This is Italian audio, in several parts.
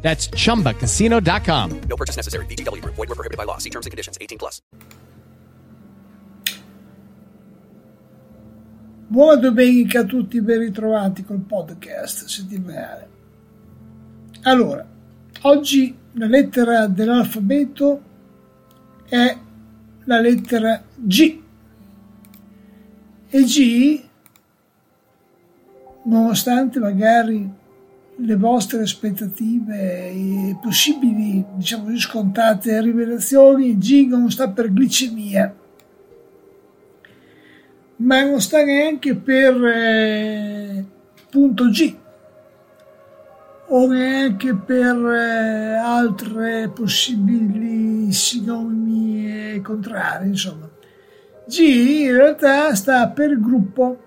That's chumbacasino.com. No purchase necessary. VGW Group. Void were prohibited by law. See terms and conditions. 18 plus. Buona domenica a tutti, ben ritrovati col podcast settimanale. Allora, oggi la lettera dell'alfabeto è la lettera G. E G, nonostante magari le vostre aspettative e possibili, diciamo scontate rivelazioni, G non sta per glicemia, ma non sta neanche per eh, punto G. O neanche per eh, altre possibili sinonimi e contrari, insomma. G in realtà sta per gruppo,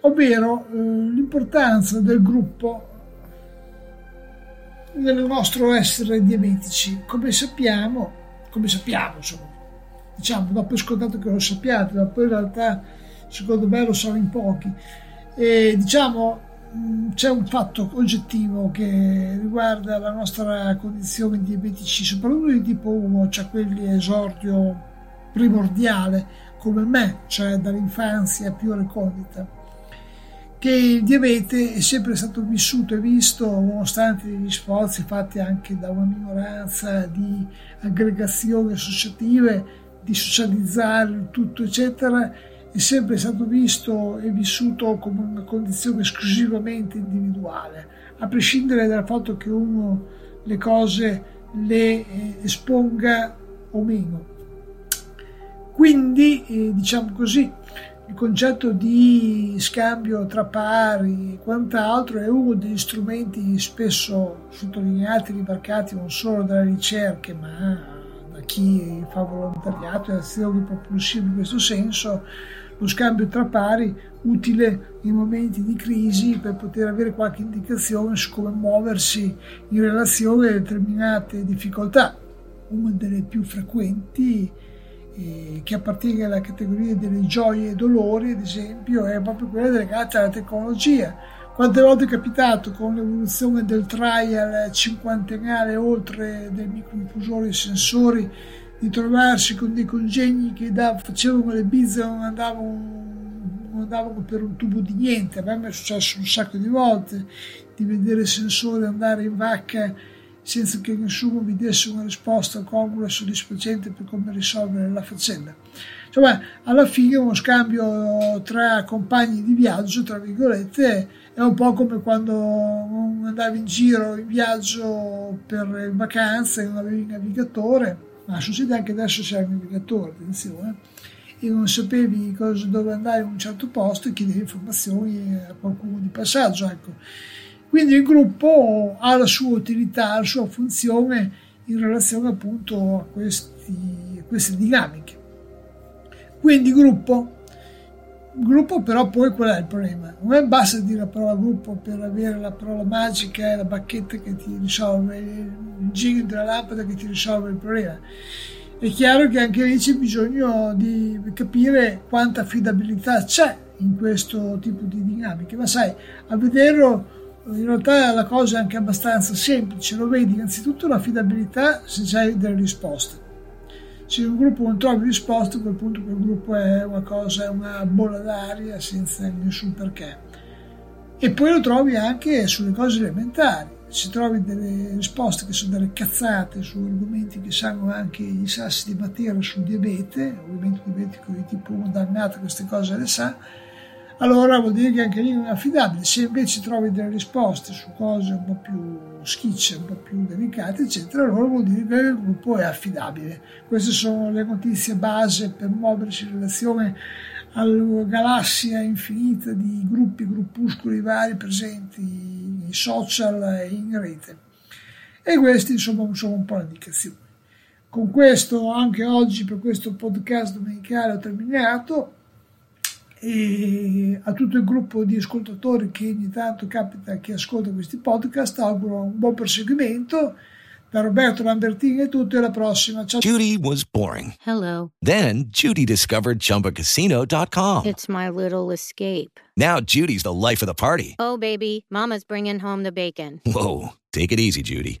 ovvero eh, l'importanza del gruppo nel nostro essere diabetici. Come sappiamo, come sappiamo, insomma, diciamo, dopo scontato che lo sappiate, ma poi in realtà secondo me lo sono in pochi. E diciamo, c'è un fatto oggettivo che riguarda la nostra condizione di diabetici, soprattutto di tipo 1, cioè quelli esordio primordiale come me, cioè dall'infanzia più recondita che il diabete è sempre stato vissuto e visto, nonostante gli sforzi fatti anche da una minoranza di aggregazioni associative, di socializzare il tutto, eccetera, è sempre stato visto e vissuto come una condizione esclusivamente individuale, a prescindere dal fatto che uno le cose le eh, esponga o meno. Quindi, eh, diciamo così, il concetto di scambio tra pari e quant'altro è uno degli strumenti spesso sottolineati, rimarcati non solo dalle ricerche, ma da chi fa volontariato e azioni propulsive in questo senso, lo scambio tra pari utile in momenti di crisi per poter avere qualche indicazione su come muoversi in relazione a determinate difficoltà. Una delle più frequenti che appartiene alla categoria delle gioie e dolori, ad esempio, è proprio quella legata alla tecnologia. Quante volte è capitato con l'evoluzione del trial cinquantennale oltre del microinfusore e sensori di trovarsi con dei congegni che da, facevano le bizze e non andavano, non andavano per un tubo di niente. A me è successo un sacco di volte di vedere sensori andare in vacca senza che nessuno vi desse una risposta congrua e soddisfacente per come risolvere la faccenda. Insomma, alla fine uno scambio tra compagni di viaggio, tra virgolette, è un po' come quando andavi in giro in viaggio per vacanze e non avevi il navigatore, ma succede anche adesso c'è il navigatore, attenzione, e non sapevi cosa, dove andare in un certo posto e chiedevi informazioni a qualcuno di passaggio. Ecco quindi il gruppo ha la sua utilità, la sua funzione in relazione appunto a, questi, a queste dinamiche. Quindi gruppo, gruppo però poi qual è il problema? Non è basta dire la parola gruppo per avere la parola magica e la bacchetta che ti risolve, il giro della lampada che ti risolve il problema. È chiaro che anche lì c'è bisogno di capire quanta affidabilità c'è in questo tipo di dinamiche, ma sai, a vederlo in realtà la cosa è anche abbastanza semplice, lo vedi innanzitutto l'affidabilità se hai delle risposte. Se un gruppo non trovi risposte, a quel punto quel gruppo è una cosa, una bolla d'aria senza nessun perché. E poi lo trovi anche sulle cose elementari. Se trovi delle risposte che sono delle cazzate su argomenti che sanno anche i sassi di Matera sul diabete, ovviamente il diabetico di tipo 1 dannato queste cose le sa, allora vuol dire che anche lì non è affidabile. Se invece trovi delle risposte su cose un po' più schicce, un po' più delicate, eccetera, allora vuol dire che il gruppo è affidabile. Queste sono le notizie base per muoversi in relazione alla galassia infinita di gruppi, gruppuscoli vari presenti in social e in rete. E questi insomma sono un po' le indicazioni. Con questo anche oggi per questo podcast domenicale ho terminato e a tutto il gruppo di ascoltatori che ogni tanto capita che ascolta questi podcast auguro un buon proseguimento da Roberto Lambertini è tutto e alla prossima ciao Judy was boring. Hello. Then Judy discovered ChumbaCasino.com. It's my little escape. Now Judy's the life of the party. Oh, baby, Mama's bringing home the bacon. Whoa, take it easy, Judy.